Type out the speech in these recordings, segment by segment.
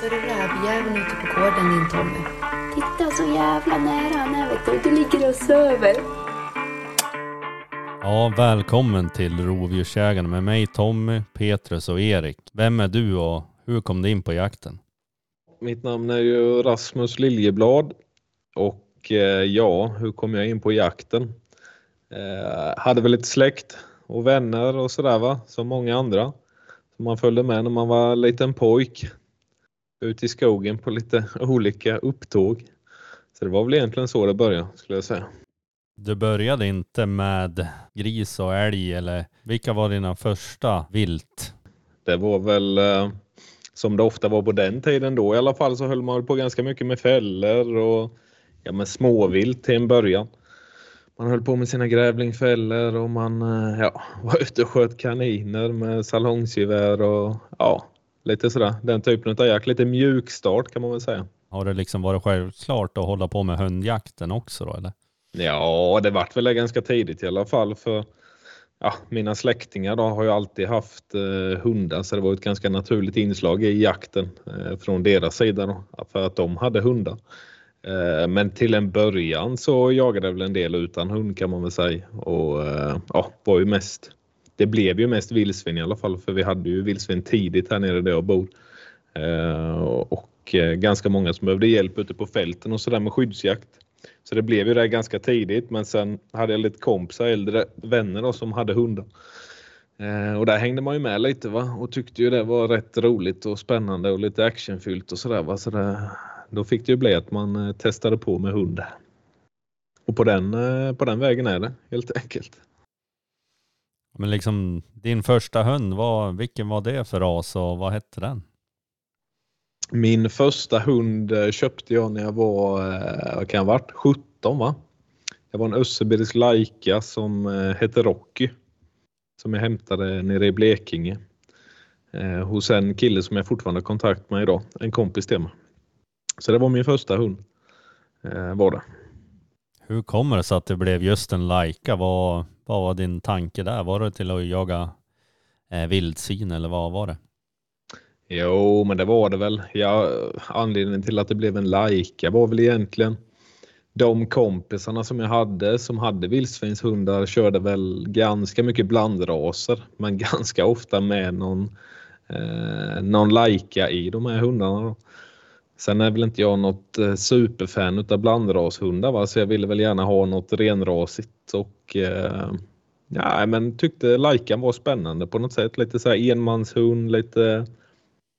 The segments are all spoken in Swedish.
Så är det rävjäveln ute på gården din Tommy. Titta så jävla nära han är vet du. Du ligger och söver. Ja, välkommen till Rovdjursjägarna med mig Tommy, Petrus och Erik. Vem är du och hur kom du in på jakten? Mitt namn är ju Rasmus Liljeblad och eh, ja, hur kom jag in på jakten? Eh, hade väl lite släkt och vänner och sådär va, som många andra. Så man följde med när man var liten pojk ut i skogen på lite olika upptåg. Så det var väl egentligen så det började skulle jag säga. Du började inte med gris och älg eller vilka var dina första vilt? Det var väl eh, som det ofta var på den tiden då i alla fall så höll man på ganska mycket med fällor och ja, med småvilt till en början. Man höll på med sina grävlingfällor och man eh, ja, var ute och sköt kaniner med salongsgevär och ja, lite sådär. Den typen av jakt. Lite mjukstart kan man väl säga. Har det liksom varit självklart att hålla på med hundjakten också då eller? Ja, det vart väl ganska tidigt i alla fall för ja, mina släktingar då har ju alltid haft eh, hundar så det var ett ganska naturligt inslag i jakten eh, från deras sida då, för att de hade hundar. Eh, men till en början så jagade jag väl en del utan hund kan man väl säga och eh, ja, var ju mest. Det blev ju mest vildsvin i alla fall för vi hade ju vildsvin tidigt här nere där jag bor eh, och eh, ganska många som behövde hjälp ute på fälten och sådär med skyddsjakt. Så det blev ju det ganska tidigt men sen hade jag lite kompisar, äldre vänner då, som hade hundar. Eh, och där hängde man ju med lite va och tyckte ju det var rätt roligt och spännande och lite actionfyllt och sådär va. Så det, då fick det ju bli att man eh, testade på med hund. Och på den, eh, på den vägen är det helt enkelt. Men liksom din första hund, vad, vilken var det för ras och vad hette den? Min första hund eh, köpte jag när jag var, eh, vad kan jag varit, 17 va? Det var en össebergsk laika som eh, hette Rocky. Som jag hämtade nere i Blekinge. Hos en kille som jag fortfarande har kontakt med idag. En kompis till mig. Så det var min första hund. Var det. Hur kommer det sig att det blev just en laika? Vad, vad var din tanke där? Var det till att jaga eh, vildsvin eller vad var det? Jo, men det var det väl. Ja, anledningen till att det blev en Lajka var väl egentligen de kompisarna som jag hade som hade vildsvinshundar körde väl ganska mycket blandraser men ganska ofta med någon, eh, någon lajka i de här hundarna. Då. Sen är väl inte jag något eh, superfan utav blandrashundar va? så jag ville väl gärna ha något renrasigt och eh, ja, men tyckte lajkan var spännande på något sätt. Lite så här enmanshund, lite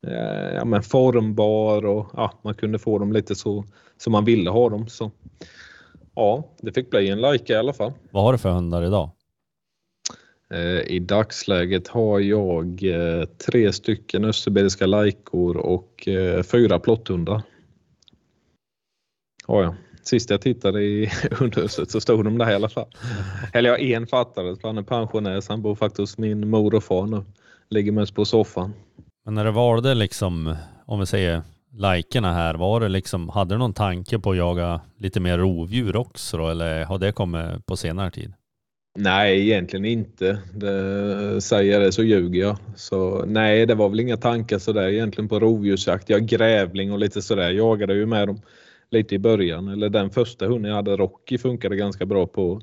eh, ja, men formbar och ja, man kunde få dem lite så som man ville ha dem. Så ja, det fick bli en lajka i alla fall. Vad har du för hundar idag? Eh, I dagsläget har jag eh, tre stycken österbergska lajkor och eh, fyra plotthundar. Har jag. Sist jag tittade i hundhuset så stod de där i alla fall. Eller ja, en fattades för han är pensionär så han bor faktiskt hos min mor och far nu. Ligger mest på soffan. Men när du valde liksom, om vi säger lajkorna här, var det liksom, hade du någon tanke på att jaga lite mer rovdjur också då, eller har det kommit på senare tid? Nej, egentligen inte. Det, säger jag det så ljuger jag. Så nej, det var väl inga tankar sådär egentligen på rovdjursjakt. Jag grävling och lite sådär. Jag jagade ju med dem lite i början. Eller den första hunden jag hade, Rocky, funkade ganska bra på,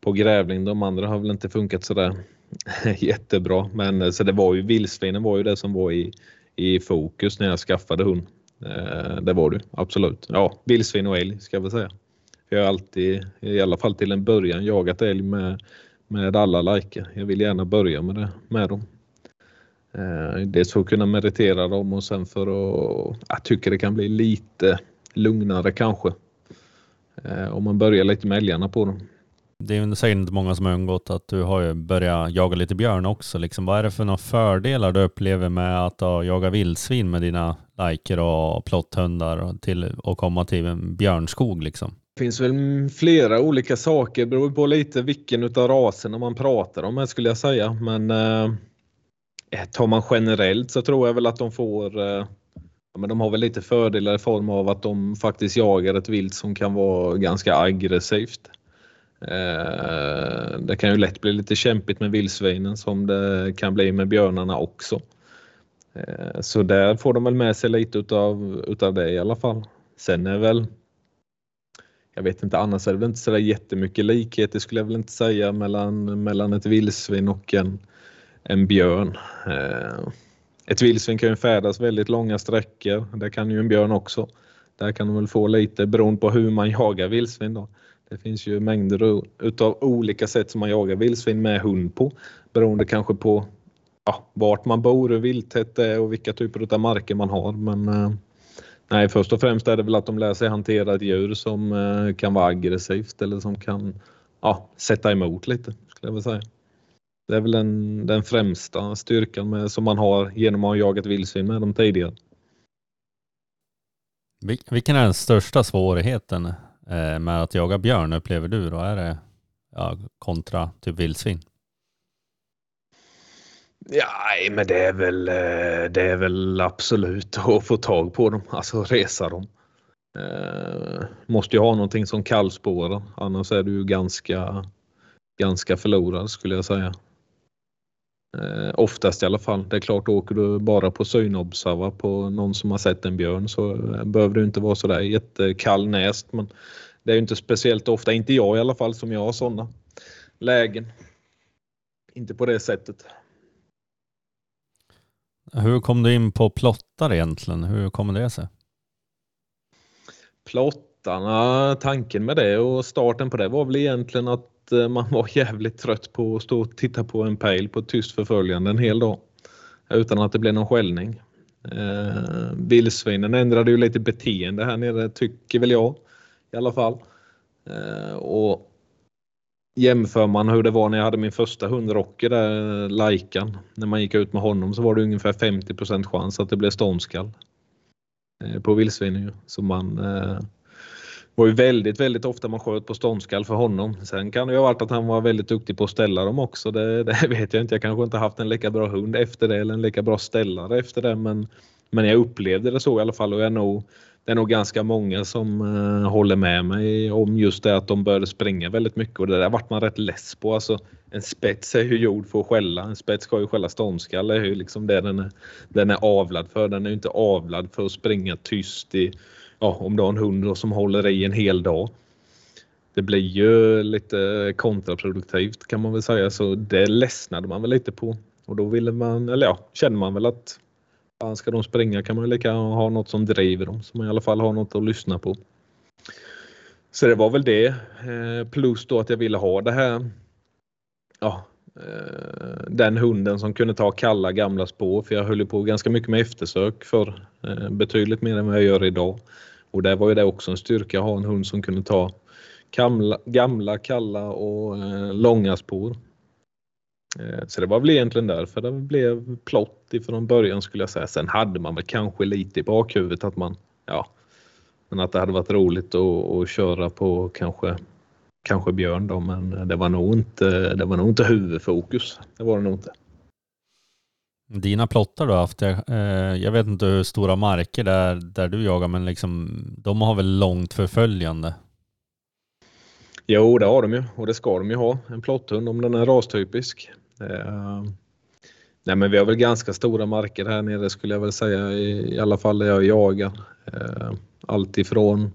på grävling. De andra har väl inte funkat sådär jättebra. Men eh, så det var ju vildsvinen var ju det som var i, i fokus när jag skaffade hund. Eh, det var det absolut. Ja, vildsvin och älg ska jag väl säga. Jag har alltid, i alla fall till en början, jagat älg med, med alla lajkar. Jag vill gärna börja med det med dem. Eh, dels för att kunna meritera dem och sen för att jag tycker det kan bli lite lugnare kanske. Eh, om man börjar lite med älgarna på dem. Det är ju säkert inte många som har undgått att du har ju börjat jaga lite björn också. Liksom, vad är det för några fördelar du upplever med att ha jaga vildsvin med dina lajker och plotthundar till att komma till en björnskog liksom? Det finns väl flera olika saker, det beror på lite vilken utav raserna man pratar om skulle jag säga. Men eh, eh, tar man generellt så tror jag väl att de får eh, men de har väl lite fördelar i form av att de faktiskt jagar ett vilt som kan vara ganska aggressivt. Eh, det kan ju lätt bli lite kämpigt med vildsvinen som det kan bli med björnarna också. Eh, så där får de väl med sig lite utav, utav det i alla fall. Sen är väl jag vet inte, annars är det väl inte så jättemycket likhet, det skulle jag väl inte säga mellan, mellan ett vildsvin och en, en björn. Eh, ett vildsvin kan ju färdas väldigt långa sträckor. Det kan ju en björn också. Där kan de väl få lite beroende på hur man jagar vildsvin. Då. Det finns ju mängder utav olika sätt som man jagar vildsvin med hund på. Beroende kanske på ja, vart man bor, hur vilttätt det är och vilka typer av marker man har. Men eh, nej, först och främst är det väl att de lär sig hantera ett djur som eh, kan vara aggressivt eller som kan ja, sätta emot lite, skulle jag vilja säga. Det är väl den, den främsta styrkan med, som man har genom att ha jagat vildsvin med dem tidigare. Vilken är den största svårigheten eh, med att jaga björn upplever du då? Är det ja, kontra typ vildsvin? Ja, men det är väl, eh, det är väl absolut att få tag på dem, alltså resa dem. Eh, måste ju ha någonting som kallspårar, annars är du ju ganska, ganska förlorad skulle jag säga. Eh, oftast i alla fall. Det är klart, åker du bara på synobserva på någon som har sett en björn så eh, behöver du inte vara sådär jättekallnäst. Men det är ju inte speciellt ofta, inte jag i alla fall, som jag har sådana lägen. Inte på det sättet. Hur kom du in på plottar egentligen? Hur kommer det sig? Plottarna, tanken med det och starten på det var väl egentligen att eh, man var jävligt trött på att stå och titta på en pejl på ett tyst förföljande en hel dag utan att det blev någon skällning. Eh, vildsvinen ändrade ju lite beteende här nere tycker väl jag i alla fall. Eh, och Jämför man hur det var när jag hade min första hund Rocky där, Lajkan. När man gick ut med honom så var det ungefär 50% chans att det blev stormskall. Eh, på vildsvinen Så man eh, var ju väldigt, väldigt ofta man sköt på stormskall för honom. Sen kan det ju ha varit att han var väldigt duktig på att ställa dem också. Det, det vet jag inte. Jag kanske inte haft en lika bra hund efter det eller en lika bra ställare efter det. Men, men jag upplevde det så i alla fall och jag är nog det är nog ganska många som eh, håller med mig om just det att de började springa väldigt mycket och det där vart man rätt less på. Alltså, en spets är ju gjord för att skälla. En spets ska ju skälla ståndskalle. Det är ju liksom det den är, den är avlad för. Den är ju inte avlad för att springa tyst i, ja, om du har en hund som håller i en hel dag. Det blir ju lite kontraproduktivt kan man väl säga så det ledsnade man väl lite på och då ville man, eller ja, känner man väl att Fan, ska de springa kan man lika ha något som driver dem så man i alla fall har något att lyssna på. Så det var väl det. Eh, plus då att jag ville ha det här. Ja, eh, den hunden som kunde ta kalla gamla spår för jag höll på ganska mycket med eftersök för eh, betydligt mer än vad jag gör idag. Och där var ju det också en styrka att ha en hund som kunde ta gamla, gamla kalla och långa spår. Eh, så det var väl egentligen därför det blev plott ifrån början skulle jag säga. Sen hade man väl kanske lite i bakhuvudet att man, ja, men att det hade varit roligt att, att köra på kanske, kanske björn då, men det var nog inte, det var nog inte huvudfokus. Det var det nog inte. Dina plottar du har haft, eh, jag vet inte hur stora marker där, där du jagar, men liksom, de har väl långt förföljande? Jo, det har de ju och det ska de ju ha. En plotthund om den är rastypisk. Eh, nej, men vi har väl ganska stora marker här nere skulle jag väl säga i, i alla fall där jag jagar. Eh, allt ifrån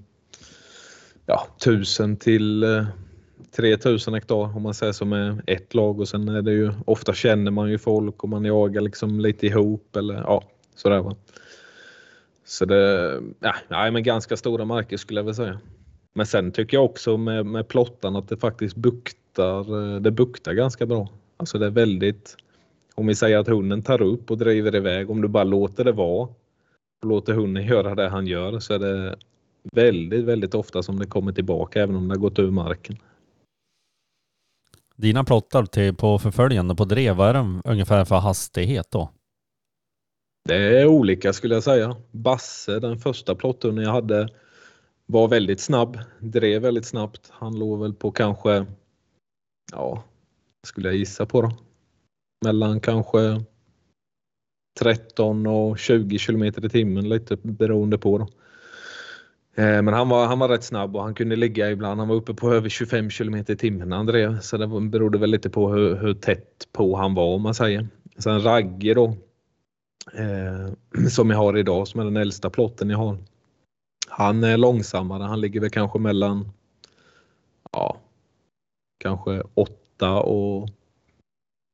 ja, 1000 till eh, 3000 hektar om man säger som är ett lag och sen är det ju ofta känner man ju folk och man jagar liksom lite ihop eller ja sådär va. Så det, ja, nej, men ganska stora marker skulle jag väl säga. Men sen tycker jag också med, med plottan att det faktiskt buktar, eh, det buktar ganska bra. Alltså det är väldigt, om vi säger att hunden tar upp och driver iväg, om du bara låter det vara och låter hunden göra det han gör så är det väldigt, väldigt ofta som det kommer tillbaka även om det har gått ur marken. Dina plottar till, på förföljande på drev, vad är de ungefär för hastighet då? Det är olika skulle jag säga. Basse, den första plotthunden jag hade, var väldigt snabb, drev väldigt snabbt. Han låg väl på kanske, ja, skulle jag gissa på då. Mellan kanske 13 och 20 kilometer i timmen lite beroende på. Då. Eh, men han var, han var rätt snabb och han kunde ligga ibland. Han var uppe på över 25 kilometer i timmen när han drev. Så det berodde väl lite på hur, hur tätt på han var om man säger. Sen Ragge då. eh, som jag har idag som är den äldsta plotten jag har. Han är långsammare. Han ligger väl kanske mellan ja, kanske 8 och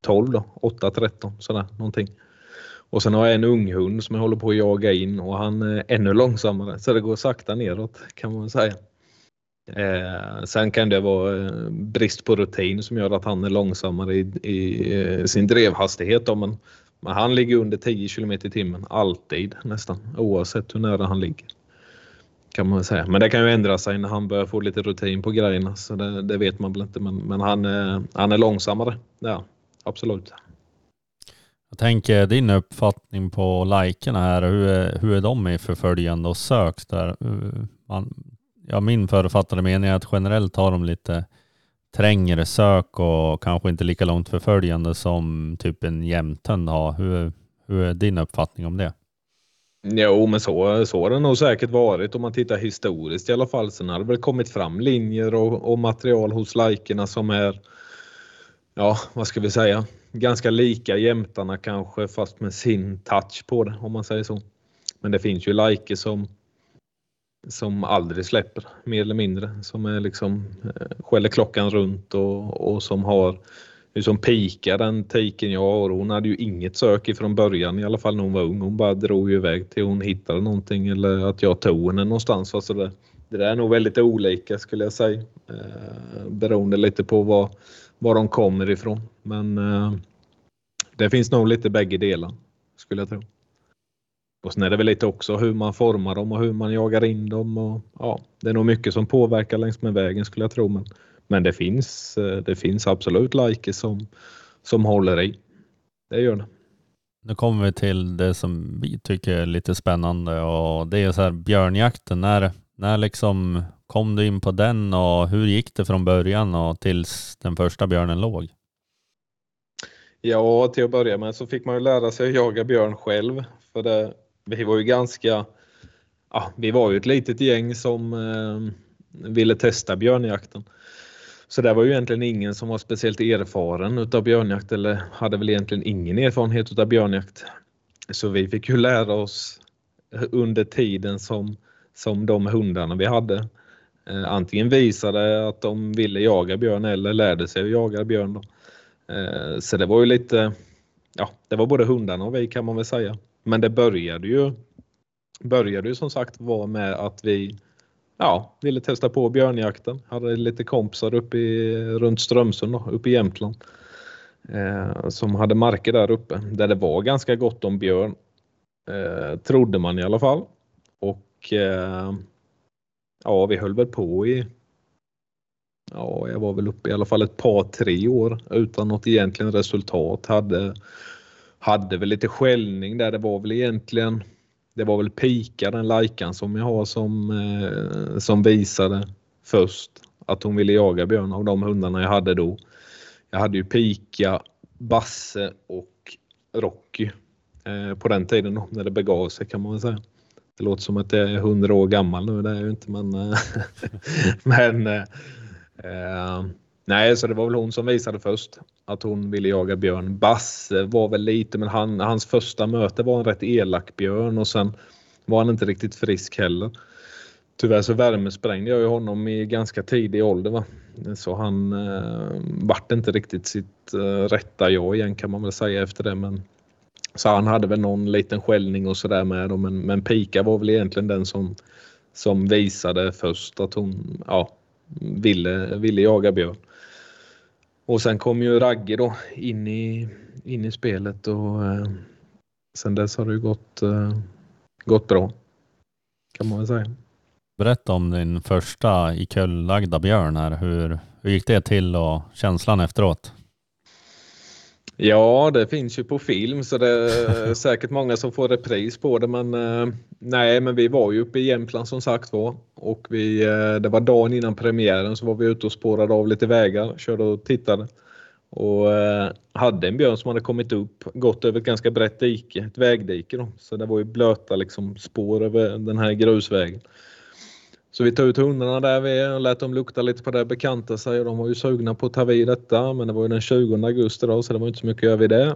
12 då, 8-13 sådär någonting. Och sen har jag en unghund som jag håller på att jaga in och han är ännu långsammare så det går sakta neråt kan man säga. Eh, sen kan det vara eh, brist på rutin som gör att han är långsammare i, i eh, sin drevhastighet. Då, men, men han ligger under 10 km i timmen alltid nästan oavsett hur nära han ligger. Kan man säga. Men det kan ju ändra sig när han börjar få lite rutin på grejerna så det, det vet man väl inte. Men, men han, är, han är långsammare. Ja, absolut. Jag tänker din uppfattning på likerna här, hur är, hur är de i förföljande och sök? Där? Man, ja, min författade mening är att generellt har de lite trängre sök och kanske inte lika långt förföljande som typ en jämthund har. Hur, hur är din uppfattning om det? Jo, men så, så har det nog säkert varit om man tittar historiskt i alla fall. Sen har det väl kommit fram linjer och, och material hos likerna som är, ja, vad ska vi säga, ganska lika jämtarna kanske fast med sin touch på det om man säger så. Men det finns ju liker som som aldrig släpper mer eller mindre som är liksom eh, skäller klockan runt och, och som har som pikar den tiken jag har. Hon hade ju inget sök ifrån början i alla fall när hon var ung. Hon bara drog ju iväg till hon hittade någonting eller att jag tog henne någonstans. Alltså det, det där är nog väldigt olika skulle jag säga. Eh, beroende lite på var, var de kommer ifrån. Men eh, det finns nog lite bägge delar skulle jag tro. Och sen är det väl lite också hur man formar dem och hur man jagar in dem. Och, ja, det är nog mycket som påverkar längs med vägen skulle jag tro. Men, men det, finns, eh, det finns absolut likes som, som håller i. Det gör det. Nu kommer vi till det som vi tycker är lite spännande och det är så här björnjakten. När, när liksom kom du in på den och hur gick det från början och tills den första björnen låg? Ja, till att börja med så fick man ju lära sig att jaga björn själv. För det, vi var ju ganska, ja, vi var ju ett litet gäng som eh, ville testa björnjakten. Så det var ju egentligen ingen som var speciellt erfaren utav björnjakt eller hade väl egentligen ingen erfarenhet utav björnjakt. Så vi fick ju lära oss under tiden som, som de hundarna vi hade eh, antingen visade att de ville jaga björn eller lärde sig att jaga björn. Då. Eh, så det var ju lite, ja, det var både hundarna och vi kan man väl säga. Men det började ju, började ju som sagt vara med att vi ja, ville testa på björnjakten. Hade lite kompisar uppe i, runt Strömsund, då, uppe i Jämtland. Eh, som hade marker där uppe där det var ganska gott om björn. Eh, trodde man i alla fall. Och eh, ja, vi höll väl på i Ja, jag var väl uppe i alla fall ett par, tre år utan något egentligen resultat. Hade hade väl lite skällning där. Det var väl egentligen det var väl Pika, den lajkan som jag har som, eh, som visade först att hon ville jaga björn av de hundarna jag hade då. Jag hade ju Pika, Basse och Rocky eh, på den tiden då, när det begav sig kan man väl säga. Det låter som att jag är 100 år gammal nu, det är jag ju inte men, eh, men eh, eh, Nej, så det var väl hon som visade först att hon ville jaga björn. Basse var väl lite, men han, hans första möte var en rätt elak björn och sen var han inte riktigt frisk heller. Tyvärr så värmesprängde jag ju honom i ganska tidig ålder. Va? Så han eh, vart inte riktigt sitt eh, rätta jag igen kan man väl säga efter det. Men, så han hade väl någon liten skällning och sådär med dem. Men, men Pika var väl egentligen den som, som visade först att hon ja, ville, ville jaga björn. Och sen kom ju Ragge då in i, in i spelet och eh, sen dess har det ju gått, eh, gått bra. Kan man väl säga. Berätta om din första ikullagda björn här. Hur, hur gick det till och känslan efteråt? Ja, det finns ju på film så det är säkert många som får repris på det. Men eh, nej, men vi var ju uppe i Jämtland som sagt var och vi, eh, det var dagen innan premiären så var vi ute och spårade av lite vägar, körde och tittade och eh, hade en björn som hade kommit upp, gått över ett ganska brett dike, ett vägdike då. Så det var ju blöta liksom spår över den här grusvägen. Så vi tog ut hundarna där vi och lät dem lukta lite på det, bekanta sig och de var ju sugna på att ta vid detta. Men det var ju den 20 augusti då så det var inte så mycket att göra vid det.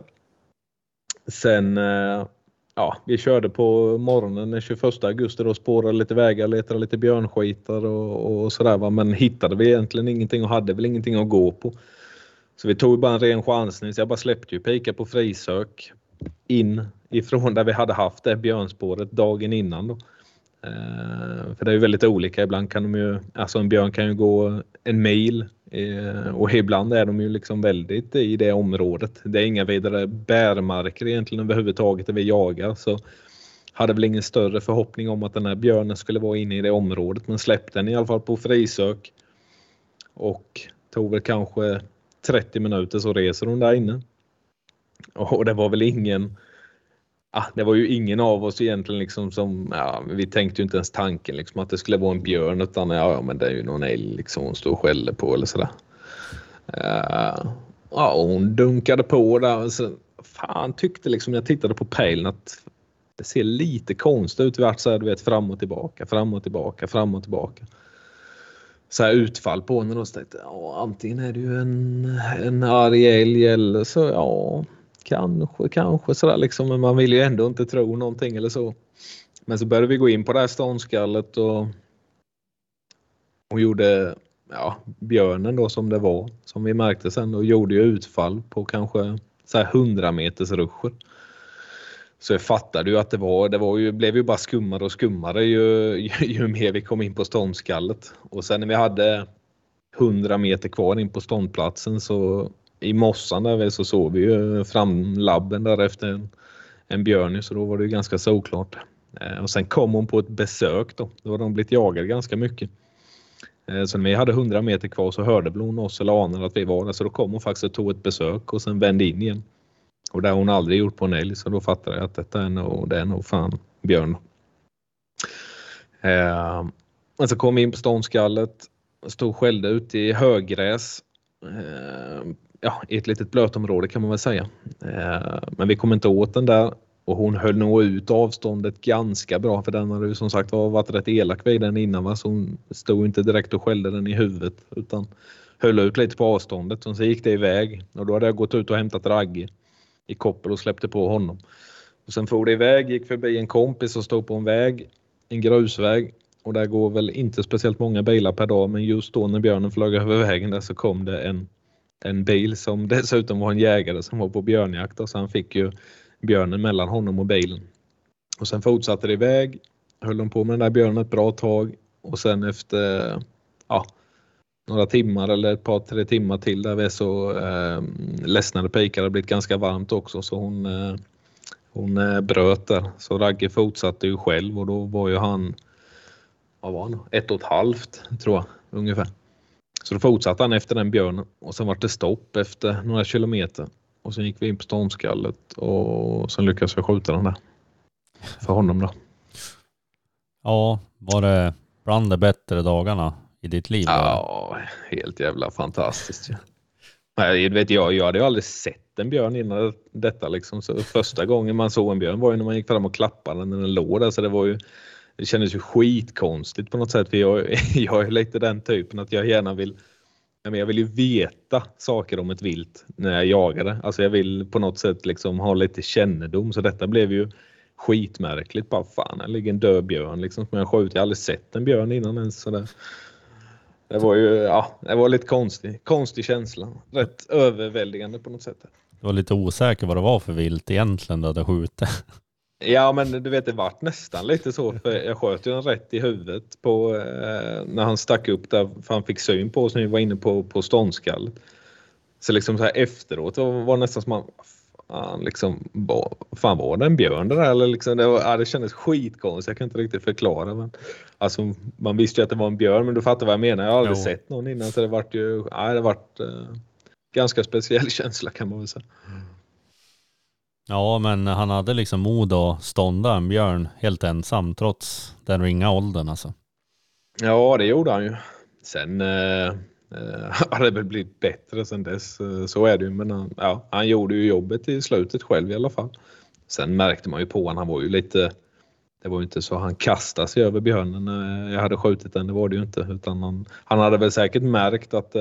Sen eh, ja, vi körde på morgonen den 21 augusti och spårade lite vägar, letade lite björnskitar och, och sådär. Men hittade vi egentligen ingenting och hade väl ingenting att gå på. Så vi tog bara en ren chansning så jag bara släppte ju pika på frisök in ifrån där vi hade haft det björnspåret dagen innan. Då. Eh, för det är ju väldigt olika. Ibland kan de ju, alltså en björn kan ju gå en mil eh, och ibland är de ju liksom väldigt i det området. Det är inga vidare bärmarker egentligen överhuvudtaget där vi jagar. Så hade väl ingen större förhoppning om att den här björnen skulle vara inne i det området men släppte den i alla fall på frisök. Och tog väl kanske 30 minuter så reser hon där inne. Och det var väl ingen ah, det var ju ingen av oss egentligen liksom som, ja, vi tänkte ju inte ens tanken liksom att det skulle vara en björn utan ja, ja men det är ju någon älg liksom hon står och skäller på eller sådär. Uh, ja, och hon dunkade på där. Så, fan tyckte liksom när jag tittade på pejlen att det ser lite konstigt ut. Vart så här, du vet fram och tillbaka, fram och tillbaka, fram och tillbaka. Så här utfall på henne då. så tänkte ja, antingen är det ju en, en arg älg eller så ja, kanske, kanske sådär liksom. Men man vill ju ändå inte tro någonting eller så. Men så började vi gå in på det här ståndskallet och hon gjorde ja, björnen då som det var som vi märkte sen och gjorde ju utfall på kanske så här 100 meters ruscher. Så jag fattade ju att det var, det var ju, blev ju bara skummare och skummare ju, ju, ju mer vi kom in på ståndskallet. Och sen när vi hade 100 meter kvar in på ståndplatsen så i mossan där så såg vi ju framlabben där efter en, en björn så då var det ju ganska såklart. Eh, och sen kom hon på ett besök då. Då hade de blivit jagade ganska mycket. Eh, så när vi hade 100 meter kvar så hörde väl hon oss eller anade att vi var där så då kom hon faktiskt och tog ett besök och sen vände in igen. Och det har hon aldrig gjort på en älg så då fattade jag att detta är nog, det är nog fan björn. Eh, men så kom vi in på ståndskallet, stod och skällde ute i högräs. Eh, ja, i ett litet blötområde kan man väl säga. Eh, men vi kom inte åt den där och hon höll nog ut avståndet ganska bra för den hade ju som sagt varit rätt elak vid den innan va? så hon stod inte direkt och skällde den i huvudet utan höll ut lite på avståndet och så gick det iväg och då hade jag gått ut och hämtat Ragge i koppel och släppte på honom. Och sen for det iväg, gick förbi en kompis som stod på en väg, en grusväg och där går väl inte speciellt många bilar per dag men just då när björnen flög över vägen där så kom det en en bil som dessutom var en jägare som var på björnjakt och så han fick ju björnen mellan honom och bilen. Och sen fortsatte det iväg, höll de på med den där björnen ett bra tag och sen efter ja, några timmar eller ett par tre timmar till där vi så eh, ledsnade pikar. det blivit ganska varmt också så hon, eh, hon eh, bröt där. Så Ragge fortsatte ju själv och då var ju han, vad var han, ett och ett halvt tror jag ungefär. Så då fortsatte han efter den björnen och sen var det stopp efter några kilometer. Och sen gick vi in på stormskallet och sen lyckades vi skjuta den där. För honom då. Ja, var det bland de bättre dagarna i ditt liv? Ja, helt jävla fantastiskt. Nej, vet jag, jag hade ju aldrig sett en björn innan detta liksom. Så första gången man såg en björn var ju när man gick fram och klappade den när den låg där. Så det var ju det kändes ju skitkonstigt på något sätt. För jag, jag är lite den typen att jag gärna vill jag vill ju veta saker om ett vilt när jag jagar det. Alltså jag vill på något sätt liksom ha lite kännedom. Så detta blev ju skitmärkligt. Bara fan, här ligger en död björn liksom som jag skjutit. Jag har aldrig sett en björn innan ens. Sådär. Det var ju ja, det var lite konstig, konstig känsla. Rätt överväldigande på något sätt. Du var lite osäker vad det var för vilt egentligen du hade skjutit. Ja, men du vet, det vart nästan lite så. För jag sköt ju en rätt i huvudet på, eh, när han stack upp där för han fick syn på oss när vi var inne på, på ståndskallet. Så liksom så här efteråt var, var det nästan som man fan, liksom, fan var det en björn det där? Eller liksom, det, var, ja, det kändes skitkonstigt. Jag kan inte riktigt förklara. Men, alltså, man visste ju att det var en björn, men du fattar vad jag menar. Jag har aldrig jo. sett någon innan. Så det vart ju ja, det vart, eh, ganska speciell känsla kan man väl säga. Mm. Ja, men han hade liksom mod att stånda en björn helt ensam trots den ringa åldern alltså. Ja, det gjorde han ju. Sen eh, eh har det väl blivit bättre sen dess. Eh, så är det ju. Men han, ja, han gjorde ju jobbet i slutet själv i alla fall. Sen märkte man ju på honom, han var ju lite det var ju inte så han kastade sig över björnen när jag hade skjutit den, det var det ju inte. Utan han, han hade väl säkert märkt att,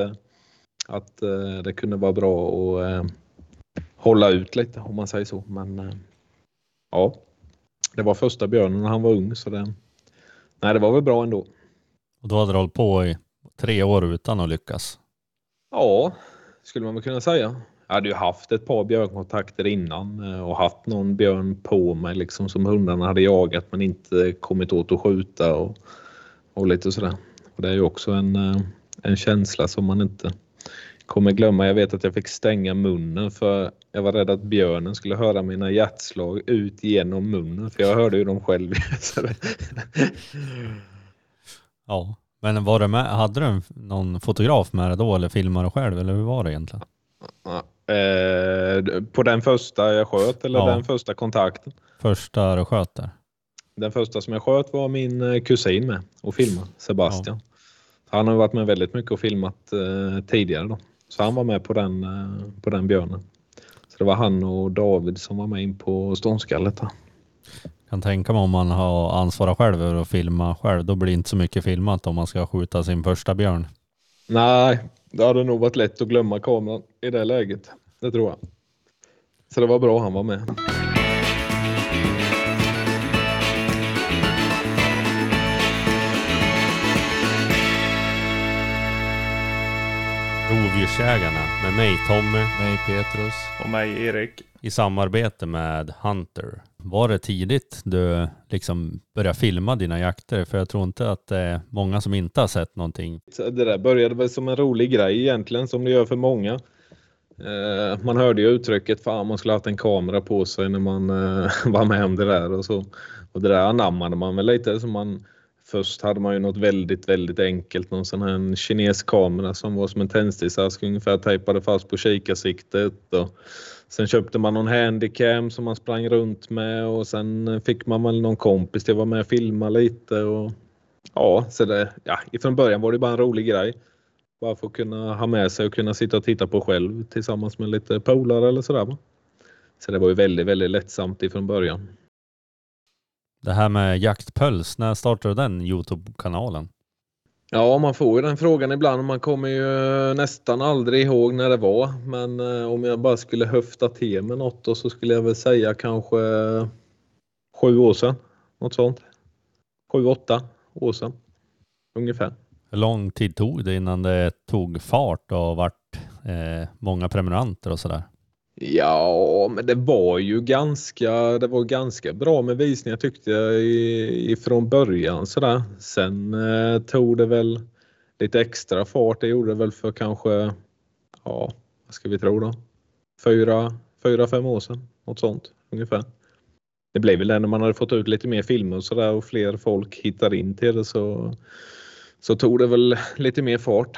att det kunde vara bra att hålla ut lite om man säger så. Men eh, ja, det var första björnen när han var ung så det, nej, det var väl bra ändå. Och då hade du hållit på i tre år utan att lyckas? Ja, skulle man väl kunna säga. Jag hade ju haft ett par björnkontakter innan och haft någon björn på mig liksom som hundarna hade jagat men inte kommit åt att skjuta och, och lite sådär. Och det är ju också en, en känsla som man inte kommer glömma. Jag vet att jag fick stänga munnen för jag var rädd att björnen skulle höra mina hjärtslag ut genom munnen för jag hörde ju dem själv. ja, men var det med, hade du någon fotograf med dig då eller filmade du själv eller hur var det egentligen? Eh, på den första jag sköt eller ja. den första kontakten? Första du sköt där? Den första som jag sköt var min eh, kusin med och filmade, Sebastian. Ja. Han har varit med väldigt mycket och filmat eh, tidigare då. Så han var med på den, eh, på den björnen. Så det var han och David som var med in på ståndskallet. Jag kan tänka mig om man har ansvarat själv över att filma själv, då blir det inte så mycket filmat om man ska skjuta sin första björn. Nej, det hade nog varit lätt att glömma kameran i det läget. Det tror jag. Så det var bra han var med. Rovdjursjägarna med mig Tommy, mig Petrus och mig Erik i samarbete med Hunter. Var det tidigt du liksom började filma dina jakter? För jag tror inte att det är många som inte har sett någonting. Det där började väl som en rolig grej egentligen som det gör för många. Eh, man hörde ju uttrycket fan man skulle haft en kamera på sig när man eh, var med om det där och så. Och det där anammade man väl lite som man Först hade man ju något väldigt, väldigt enkelt, någon sån här kineskamera som var som en tändsticksask ungefär, tejpade fast på kikarsiktet. Och sen köpte man någon handycam som man sprang runt med och sen fick man väl någon kompis till att vara med och filma lite. Och, ja, så det, ja, ifrån början var det bara en rolig grej. Bara för att kunna ha med sig och kunna sitta och titta på själv tillsammans med lite polare eller sådär. Så det var ju väldigt, väldigt lättsamt ifrån början. Det här med jaktpuls, när startade du den Youtube-kanalen? Ja, man får ju den frågan ibland. Man kommer ju nästan aldrig ihåg när det var. Men eh, om jag bara skulle höfta till med något då så skulle jag väl säga kanske sju år sedan. Något sånt. Sju, åtta år sedan. Ungefär. Hur lång tid tog det innan det tog fart och vart eh, många prenumeranter och sådär? Ja, men det var ju ganska, det var ganska bra med visningar tyckte jag ifrån början sådär. Sen eh, tog det väl lite extra fart. Det gjorde det väl för kanske, ja, vad ska vi tro då? Fyra, fyra fem år sedan. Något sånt ungefär. Det blev väl det när man hade fått ut lite mer filmer och sådär och fler folk hittade in till det så, så tog det väl lite mer fart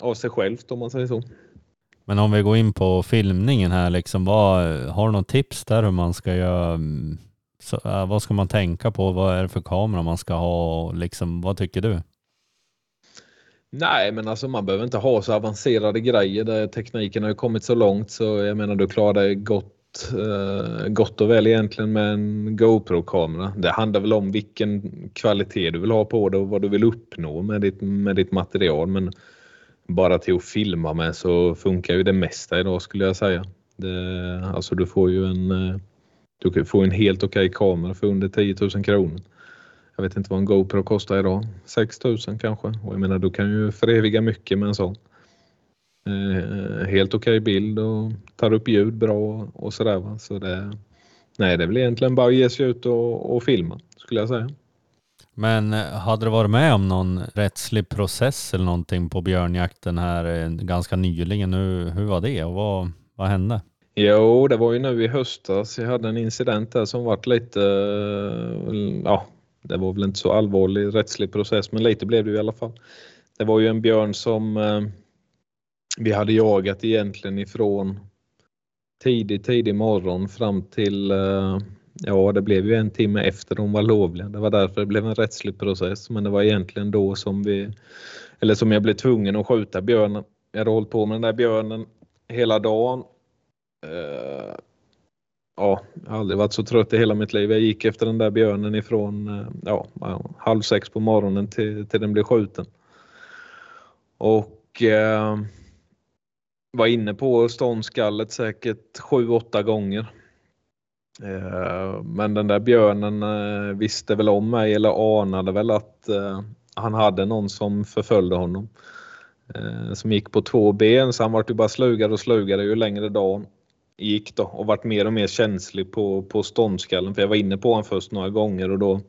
av sig självt om man säger så. Men om vi går in på filmningen här, liksom, vad, har du något tips där hur man ska göra? Mm, så, äh, vad ska man tänka på? Vad är det för kamera man ska ha? Liksom, vad tycker du? Nej, men alltså man behöver inte ha så avancerade grejer. Där tekniken har ju kommit så långt så jag menar du klarar dig gott, eh, gott och väl egentligen med en GoPro-kamera. Det handlar väl om vilken kvalitet du vill ha på det och vad du vill uppnå med ditt, med ditt material. Men bara till att filma med så funkar ju det mesta idag skulle jag säga. Det, alltså du får ju en, eh, du får en helt okej okay kamera för under 10 000 kronor. Jag vet inte vad en GoPro kostar idag. 6 000 kanske. Och jag menar du kan ju föreviga mycket med en sån. Eh, helt okej okay bild och tar upp ljud bra och sådär. Så det, nej, det är väl egentligen bara att ge sig ut och, och filma skulle jag säga. Men eh, hade du varit med om någon rättslig process eller någonting på björnjakten här eh, ganska nyligen? Hur, hur var det och vad, vad hände? Jo, det var ju nu i höstas. Jag hade en incident där som varit lite, eh, ja, det var väl inte så allvarlig rättslig process, men lite blev det i alla fall. Det var ju en björn som vi hade jagat egentligen ifrån tidig, tidig morgon fram till Ja, det blev ju en timme efter de var lovliga. Det var därför det blev en rättslig process. Men det var egentligen då som vi, eller som jag blev tvungen att skjuta björnen. Jag hade hållit på med den där björnen hela dagen. Uh, ja, jag har aldrig varit så trött i hela mitt liv. Jag gick efter den där björnen ifrån eh, ja, halv sex på morgonen till, till den blev skjuten. Och eh, var inne på ståndskallet säkert sju, åtta gånger Eh, men den där björnen eh, visste väl om mig eller anade väl att eh, han hade någon som förföljde honom. Som gick på två ben så han vart ju bara slugare och slugare ju längre dagen gick då och vart mer och mer känslig på, på ståndskallen. För jag var inne på honom först några gånger och då,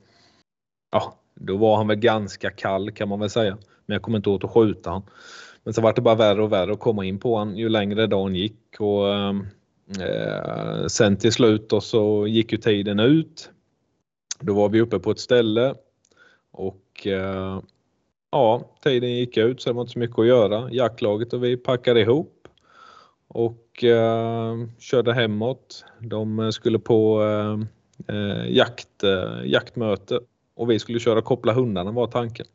ja, då var han väl ganska kall kan man väl säga. Men jag kom inte åt att skjuta honom. Men så vart det bara värre och värre att komma in på honom ju längre dagen gick. Och, Eh, sen till slut då så gick ju tiden ut. Då var vi uppe på ett ställe och eh, ja, tiden gick ut så det var inte så mycket att göra. Jaktlaget och vi packade ihop och eh, körde hemåt. De skulle på eh, eh jakt, eh, jaktmöte och vi skulle köra koppla hundarna var tanken.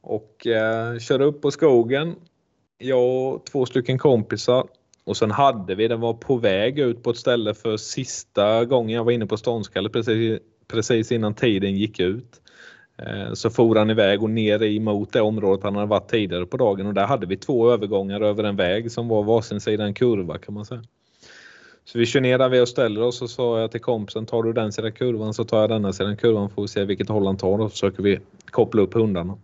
Och eh, körde upp på skogen. Jag och två stycken kompisar. Och sen hade vi, den var på väg ut på ett ställe för sista gången jag var inne på ståndskalle precis, precis innan tiden gick ut. Eh, så for han iväg och ner emot det området han hade varit tidigare på dagen och där hade vi två övergångar över en väg som var varsin sida en kurva kan man säga. Så vi kör ner där vi och ställer oss och så sa jag till kompisen, tar du den sidan kurvan så tar jag denna sidan kurvan får vi se vilket håll han tar och så försöker vi koppla upp hundarna.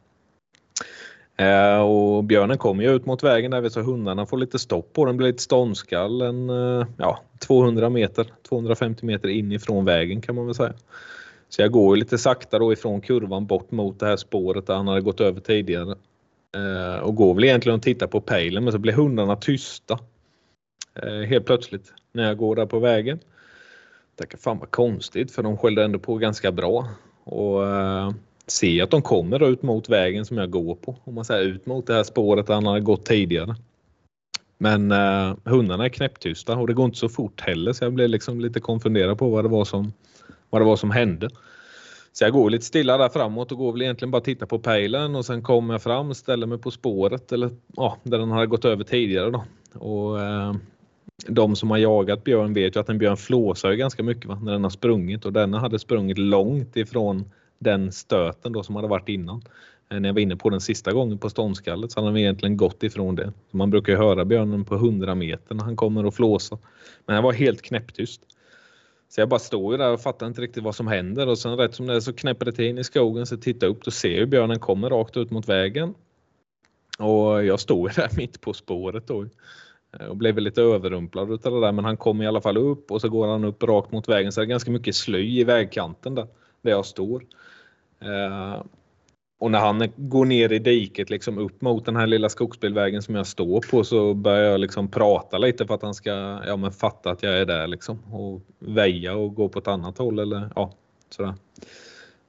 Eh, och björnen kommer ju ut mot vägen där vi så hundarna får lite stopp på den, blir lite ståndskall en eh, ja, 200 meter, 250 meter inifrån vägen kan man väl säga. Så jag går lite sakta då ifrån kurvan bort mot det här spåret där han hade gått över tidigare. Eh, och går väl egentligen och tittar på pejlen men så blir hundarna tysta. Eh, helt plötsligt när jag går där på vägen. Jag tänker fan vad konstigt för de skällde ändå på ganska bra. Och eh, ser att de kommer ut mot vägen som jag går på. Om man säger ut mot det här spåret där han hade gått tidigare. Men eh, hundarna är knäpptysta och det går inte så fort heller så jag blev liksom lite konfunderad på vad det var som, vad det var som hände. Så jag går lite stilla där framåt och går väl egentligen bara titta på pejlen och sen kommer jag fram, ställer mig på spåret eller ja, där den hade gått över tidigare då. Och, eh, de som har jagat björn vet ju att en björn flåsar ganska mycket va? när den har sprungit och denna hade sprungit långt ifrån den stöten då som hade varit innan. Eh, när jag var inne på den sista gången på ståndskallet så hade han egentligen gått ifrån det. Man brukar ju höra björnen på 100 meter när han kommer och flåsar. Men han var helt knäpptyst. Så jag bara står ju där och fattar inte riktigt vad som händer och sen rätt som det är så knäpper det till in i skogen så tittar jag upp och ser hur björnen kommer rakt ut mot vägen. Och jag står ju där mitt på spåret då eh, och blev lite överrumplad utav det där men han kommer i alla fall upp och så går han upp rakt mot vägen så det är ganska mycket sly i vägkanten där, där jag står. Eh, och när han går ner i diket liksom upp mot den här lilla skogsbilvägen som jag står på så börjar jag liksom prata lite för att han ska ja, men fatta att jag är där liksom och väja och gå på ett annat håll eller ja, sådär.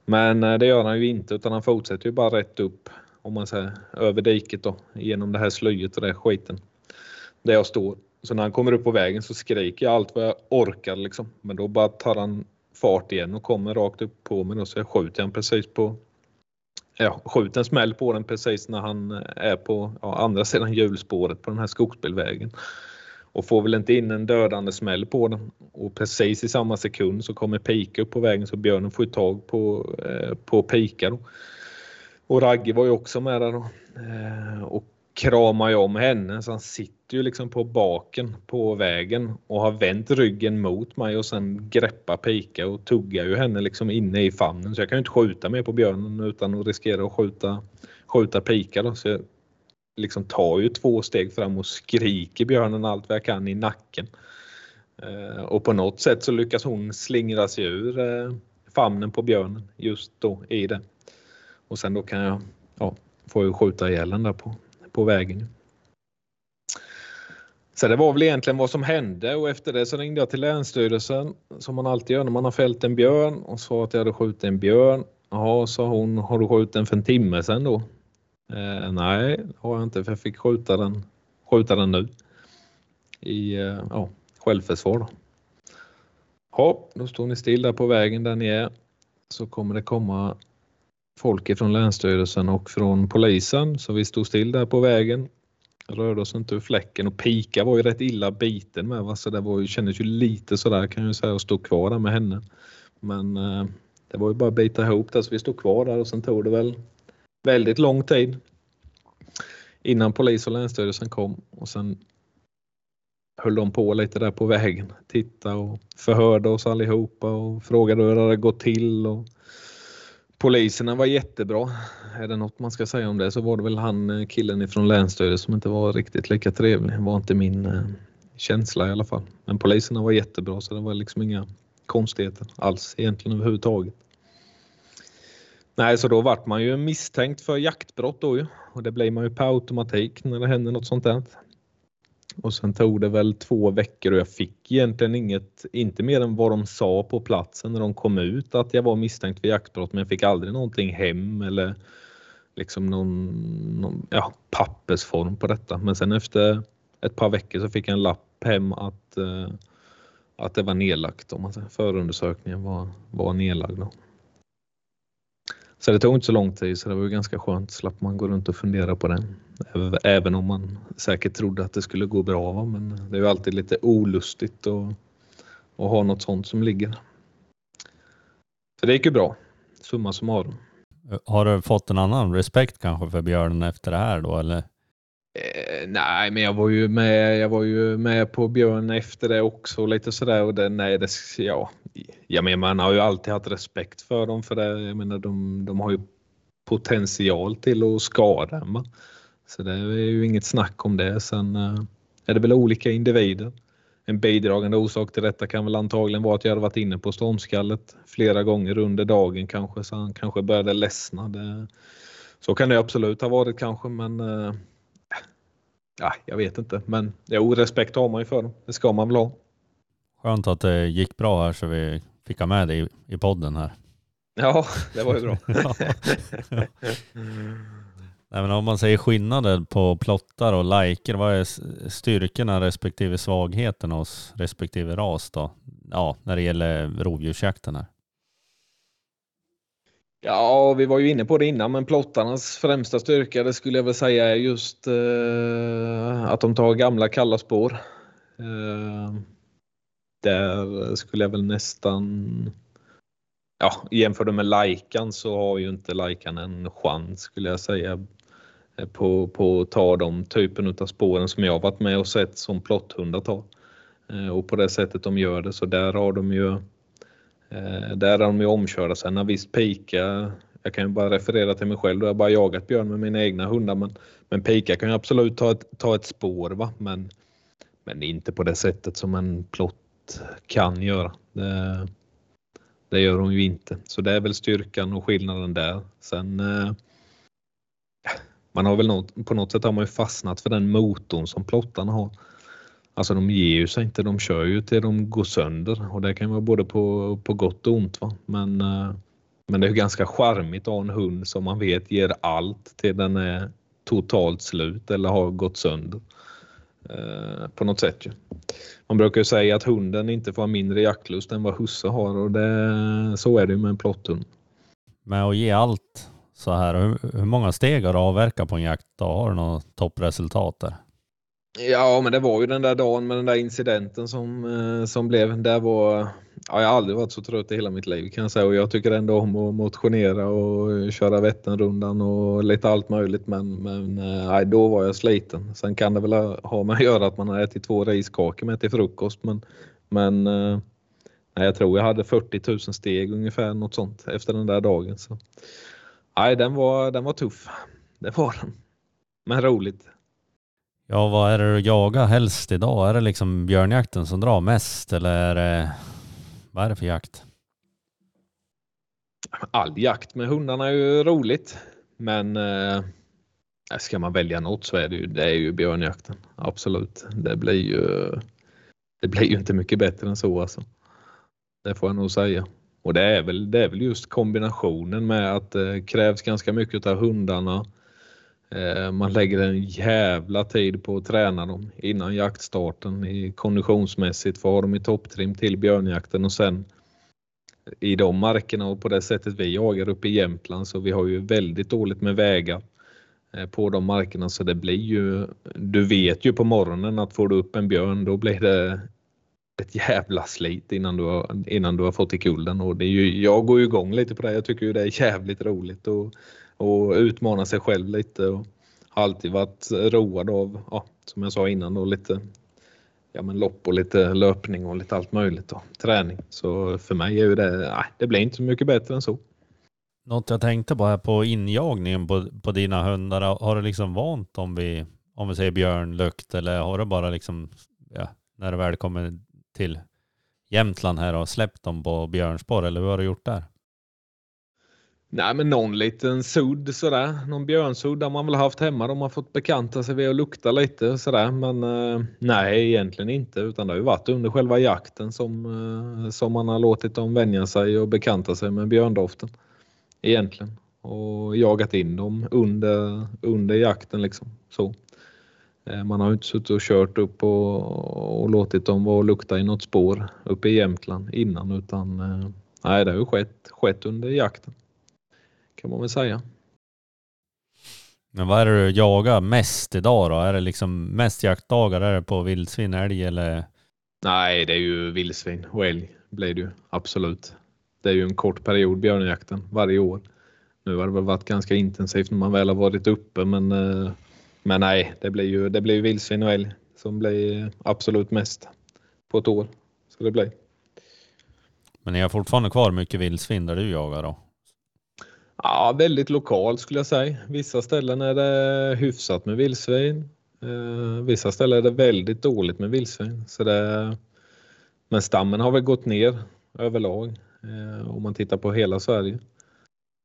Men eh, det gör han ju inte utan han fortsätter ju bara rätt upp om man säger över diket då genom det här slöjet och den skiten. Där jag står. Så när han kommer upp på vägen så skriker jag allt vad jag orkar liksom. Men då bara tar han fart igen och kommer rakt upp på mig och så skjuter han precis på Ja, skjuter en smäll på den precis när han eh, är på ja, andra sidan hjulspåret på den här skogsbilvägen. Och får väl inte in en dödande smäll på den. Och precis i samma sekund så kommer Pika upp på vägen så björnen får tag på, eh, på Pika. Då. Och Ragge var ju också med där då. Eh, och kramar ju om henne så han sitter ju liksom på baken på vägen och har vänt ryggen mot mig och sen greppar pika och tuggar ju henne liksom inne i famnen så jag kan ju inte skjuta mer på björnen utan att riskera att skjuta, skjuta pika då. Så jag liksom tar ju två steg fram och skriker björnen allt vad jag kan i nacken. Eh, och på något sätt så lyckas hon slingra sig ur eh, famnen på björnen just då i det. Och sen då kan jag, ja, får skjuta ihjäl den där på, på vägen. Så det var väl egentligen vad som hände och efter det så ringde jag till Länsstyrelsen som man alltid gör när man har fällt en björn och sa att jag hade skjutit en björn. Ja, sa hon, har du skjutit den för en timme sedan då? Eh, nej, det har jag inte för jag fick skjuta den, skjuta den nu. I eh, ja, självförsvar då. Ja, då står ni stilla på vägen där ni är. Så kommer det komma folk ifrån Länsstyrelsen och från polisen så vi stod still där på vägen. Rörde oss inte ur fläcken och Pika var ju rätt illa biten med va? så det var ju, kändes ju lite sådär kan jag säga att stå kvar där med henne. Men eh, det var ju bara att bita ihop där så vi stod kvar där och sen tog det väl väldigt lång tid innan polis och Länsstyrelsen kom och sen höll de på lite där på vägen. Titta och förhörde oss allihopa och frågade hur det hade gått till. Och poliserna var jättebra. Är det något man ska säga om det så var det väl han eh, killen ifrån Länsstyrelsen som inte var riktigt lika trevlig. Det var inte min eh, känsla i alla fall. Men poliserna var jättebra så det var liksom inga konstigheter alls egentligen överhuvudtaget. Nej, så då vart man ju misstänkt för jaktbrott då ju och det blir man ju per automatik när det händer något sånt där. Och sen tog det väl två veckor och jag fick egentligen inget, inte mer än vad de sa på platsen när de kom ut att jag var misstänkt för jaktbrott men jag fick aldrig någonting hem eller liksom någon, någon ja, pappersform på detta. Men sen efter ett par veckor så fick jag en lapp hem att, eh, att det var nedlagt. Om man säger. Förundersökningen var, var nedlagd. Då. Så det tog inte så lång tid så det var ju ganska skönt. Slapp man gå runt och fundera på det. Även om man säkert trodde att det skulle gå bra. Men det är ju alltid lite olustigt att, att ha något sånt som ligger. Så det gick ju bra. Summa summarum. Har du fått en annan respekt kanske för björnen efter det här då eller? Eh, nej, men jag var ju med. Jag var ju med på Björn efter det också lite sådär och det, nej, det, ja, jag menar, man har ju alltid haft respekt för dem för det. Jag menar, de, de har ju potential till att skada en. Så det är ju inget snack om det. Sen eh, är det väl olika individer. En bidragande orsak till detta kan väl antagligen vara att jag hade varit inne på stormskallet flera gånger under dagen kanske så han kanske började ledsna. Det, så kan det absolut ha varit kanske men eh, ja, jag vet inte, men jo, respekt har man ju för dem. Det ska man väl ha. Skönt att det gick bra här så vi fick ha med dig i, i podden här. Ja, det var ju bra. Nej, men om man säger skillnader på plottar och liker, vad är styrkorna respektive svagheten hos respektive ras då? Ja, när det gäller rovdjursjakten här. Ja, vi var ju inne på det innan, men plottarnas främsta styrka det skulle jag väl säga är just eh, att de tar gamla kalla spår. Eh, där skulle jag väl nästan... Ja, jämför du med lajkan så har ju inte lajkan en chans skulle jag säga Eh, på, på att ta de typen av spåren som jag varit med och sett som plotthundar tar. Eh, och på det sättet de gör det så där har de ju eh, där är de ju omkörda sen när visst pika, jag kan ju bara referera till mig själv, då har jag bara jagat björn med mina egna hundar men, men pika kan ju absolut ta ett, ta ett spår va? Men, men inte på det sättet som en plott kan göra. Det, det gör hon ju inte. Så det är väl styrkan och skillnaden där. Sen eh, man har väl något, på något sätt har man ju fastnat för den motorn som plottarna har. Alltså de ger ju sig inte, de kör ju till de går sönder och det kan vara både på, på gott och ont. Va? Men, eh, men det är ganska charmigt att ha en hund som man vet ger allt till den är totalt slut eller har gått sönder. Eh, på något sätt ju. Man brukar ju säga att hunden inte får ha mindre jaktlust än vad husse har och det, så är det ju med en plotthund. Med att ge allt så här, hur, hur många steg har du avverkat på en jakt? Då har du något toppresultat där? Ja, men det var ju den där dagen med den där incidenten som, eh, som blev. Där var, ja, jag har aldrig varit så trött i hela mitt liv kan jag säga och jag tycker ändå om att motionera och köra Vätternrundan och lite allt möjligt men, men eh, nej, då var jag sliten. Sen kan det väl ha med att göra att man har ätit två riskakor med till frukost men, men eh, nej, jag tror jag hade 40 000 steg ungefär något sånt efter den där dagen. Så. Nej, den var, den var tuff. Det var den. Men roligt. Ja, vad är det du jagar helst idag? Är det liksom björnjakten som drar mest eller är det, vad är det för jakt? All jakt med hundarna är ju roligt, men eh, ska man välja något så är det ju, det är ju björnjakten. Absolut. Det blir ju, det blir ju inte mycket bättre än så alltså. Det får jag nog säga. Och det är väl, det är väl just kombinationen med att det krävs ganska mycket av hundarna. Eh, man lägger en jävla tid på att träna dem innan jaktstarten i konditionsmässigt för att ha dem i topptrim till björnjakten och sen i de markerna och på det sättet vi jagar uppe i Jämtland. Så vi har ju väldigt dåligt med vägar eh, på de markerna. Så det blir ju, du vet ju på morgonen att får du upp en björn då blir det ett jävla slit innan du har, innan du har fått i kullen och det är ju, jag går ju igång lite på det. Jag tycker ju det är jävligt roligt och och utmana sig själv lite och har alltid varit road av, ja, som jag sa innan, då, lite ja, men lopp och lite löpning och lite allt möjligt. Då. Träning. Så för mig är ju det, nej, det blir inte så mycket bättre än så. Något jag tänkte på här på injagningen på, på dina hundar, har du liksom vant dem vid, om vi säger björnlukt eller har du bara liksom, ja, när det väl kommer till Jämtland här och släppt dem på björnspår eller hur har du gjort där? Nej, men någon liten sudd sådär. Någon björnsudd har man väl haft hemma. De har fått bekanta sig vid att lukta lite sådär. Men eh, nej, egentligen inte. Utan det har ju varit under själva jakten som, eh, som man har låtit dem vänja sig och bekanta sig med björndoften. Egentligen. Och jagat in dem under, under jakten liksom. Så. Eh, man har ju inte suttit och kört upp och, och låtit dem vara och lukta i något spår uppe i Jämtland innan utan eh, nej, det har ju skett, skett under jakten kan man väl säga. Men vad är det du jagar mest idag då? Är det liksom mest jaktdagar? Är det på vildsvin, älg eller? Nej, det är ju vildsvin och älg blir det ju absolut. Det är ju en kort period björnjakten varje år. Nu har det väl varit ganska intensivt när man väl har varit uppe men, eh, men nej, det blir ju det blir vildsvin och älg som blir absolut mest på ett år. Så det blir. Men ni har fortfarande kvar mycket vildsvin där du jagar då? Ja, väldigt lokalt skulle jag säga. Vissa ställen är det hyfsat med vildsvin. Eh, vissa ställen är det väldigt dåligt med vildsvin. Så det, men stammen har väl gått ner överlag eh, om man tittar på hela Sverige.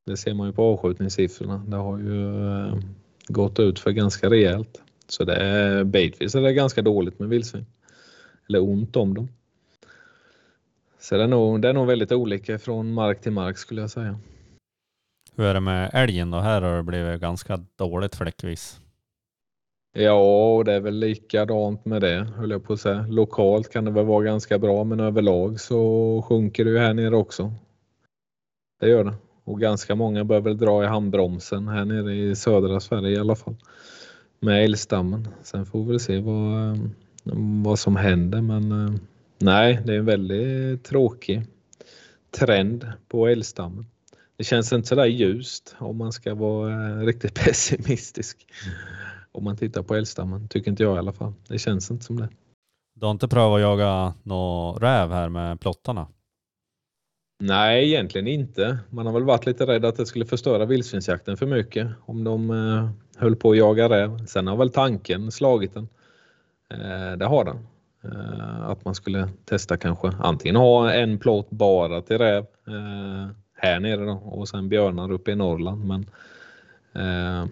Det ser man ju på avskjutningssiffrorna. Det har ju eh, gått ut för ganska rejält. Så det är bitvis är det ganska dåligt med vildsvin. Eller ont om dem. Så det är nog, det är nog väldigt olika från mark till mark skulle jag säga. Hur är det med älgen då? Här har det blivit ganska dåligt fläckvis. Ja, det är väl likadant med det höll jag på att säga. Lokalt kan det väl vara ganska bra men överlag så sjunker det ju här nere också. Det gör det. Och ganska många börjar väl dra i handbromsen här nere i södra Sverige i alla fall. Med älgstammen. Sen får vi väl se vad, eh, vad som händer men eh, nej, det är en väldigt tråkig trend på älgstammen. Det känns inte sådär ljust om man ska vara eh, riktigt pessimistisk. Om man tittar på älgstammen, tycker inte jag i alla fall. Det känns inte som det. Du har inte prövat att jaga någon räv här med plottarna? Nej, egentligen inte. Man har väl varit lite rädd att det skulle förstöra vildsvinsjakten för mycket om de eh, höll på att jaga räv. Sen har väl tanken slagit den. Eh, det har den. Eh, att man skulle testa kanske antingen ha en plåt bara till räv eh, här nere då, och sen björnar uppe i Norrland. Men eh,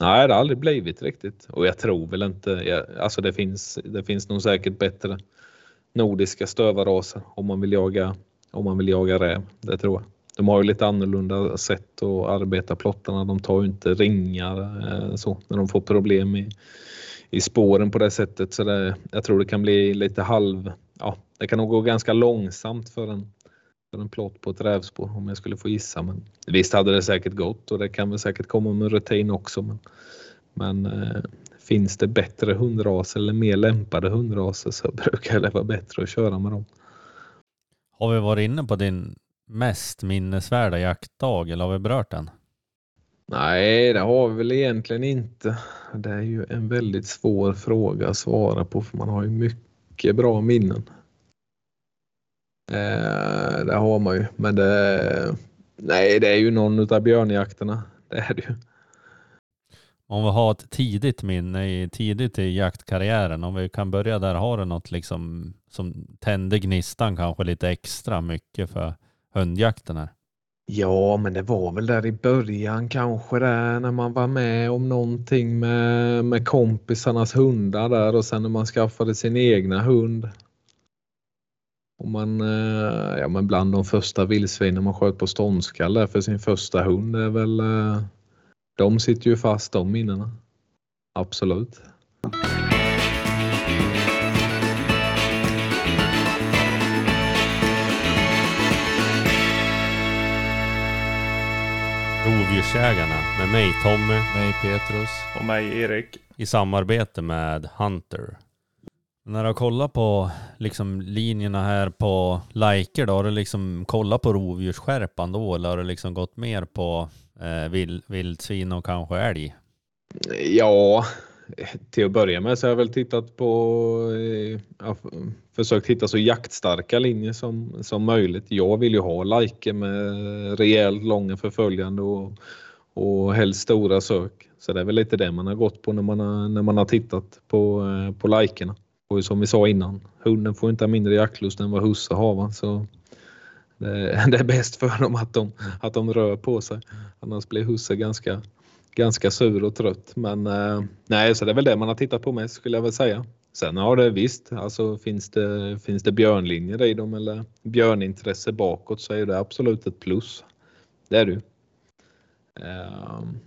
nej, det har aldrig blivit riktigt och jag tror väl inte, jag, alltså det finns, det finns nog säkert bättre nordiska stövarraser om man vill jaga om man vill jaga räv. Det tror jag. De har ju lite annorlunda sätt att arbeta plottarna. De tar ju inte ringar eh, så när de får problem i, i spåren på det sättet. Så det, jag tror det kan bli lite halv, ja, det kan nog gå ganska långsamt för en, för en plott på ett rävspår om jag skulle få gissa. Men visst hade det säkert gått och det kan väl säkert komma med rutin också. Men, men eh, finns det bättre hundraser eller mer lämpade hundraser så brukar det vara bättre att köra med dem. Har vi varit inne på din mest minnesvärda jaktdag eller har vi berört den? Nej, det har vi väl egentligen inte. Det är ju en väldigt svår fråga att svara på för man har ju mycket bra minnen. Eh, det har man ju, men det, nej, det är ju någon av björnjakterna. Det är det ju. Om vi har ett tidigt minne, tidigt i jaktkarriären, om vi kan börja där, har du något liksom som tände gnistan kanske lite extra mycket för hundjakten här? Ja, men det var väl där i början kanske där när man var med om någonting med, med kompisarnas hundar där och sen när man skaffade sin egna hund. Och man, eh, ja men bland de första vildsvinen man sköt på ståndskall för sin första hund är väl, eh, de sitter ju fast de minnena. Absolut. Rovdjursjägarna med mig Tommy Mig Petrus. Och mig Erik. i samarbete med Hunter. När du har kollat på liksom linjerna här på liker då, har du liksom kollat på rovdjursskärpan då eller har du liksom gått mer på eh, vild, vildsvin och kanske älg? Ja, till att börja med så har jag väl tittat på, eh, försökt hitta så jaktstarka linjer som, som möjligt. Jag vill ju ha like med rejält långa förföljande och, och helst stora sök. Så det är väl lite det man har gått på när man har, när man har tittat på, eh, på likerna. Och som vi sa innan, hunden får inte ha mindre jaktlust än vad husse har. Va? Så det, är bäst för dem att de, att de rör på sig. Annars blir husse ganska, ganska sur och trött. Men eh, nej, så det är väl det man har tittat på mest skulle jag väl säga. Sen har det visst, alltså finns det, finns det björnlinjer i dem eller björnintresse bakåt så är det absolut ett plus. Det är det ju. Ehm,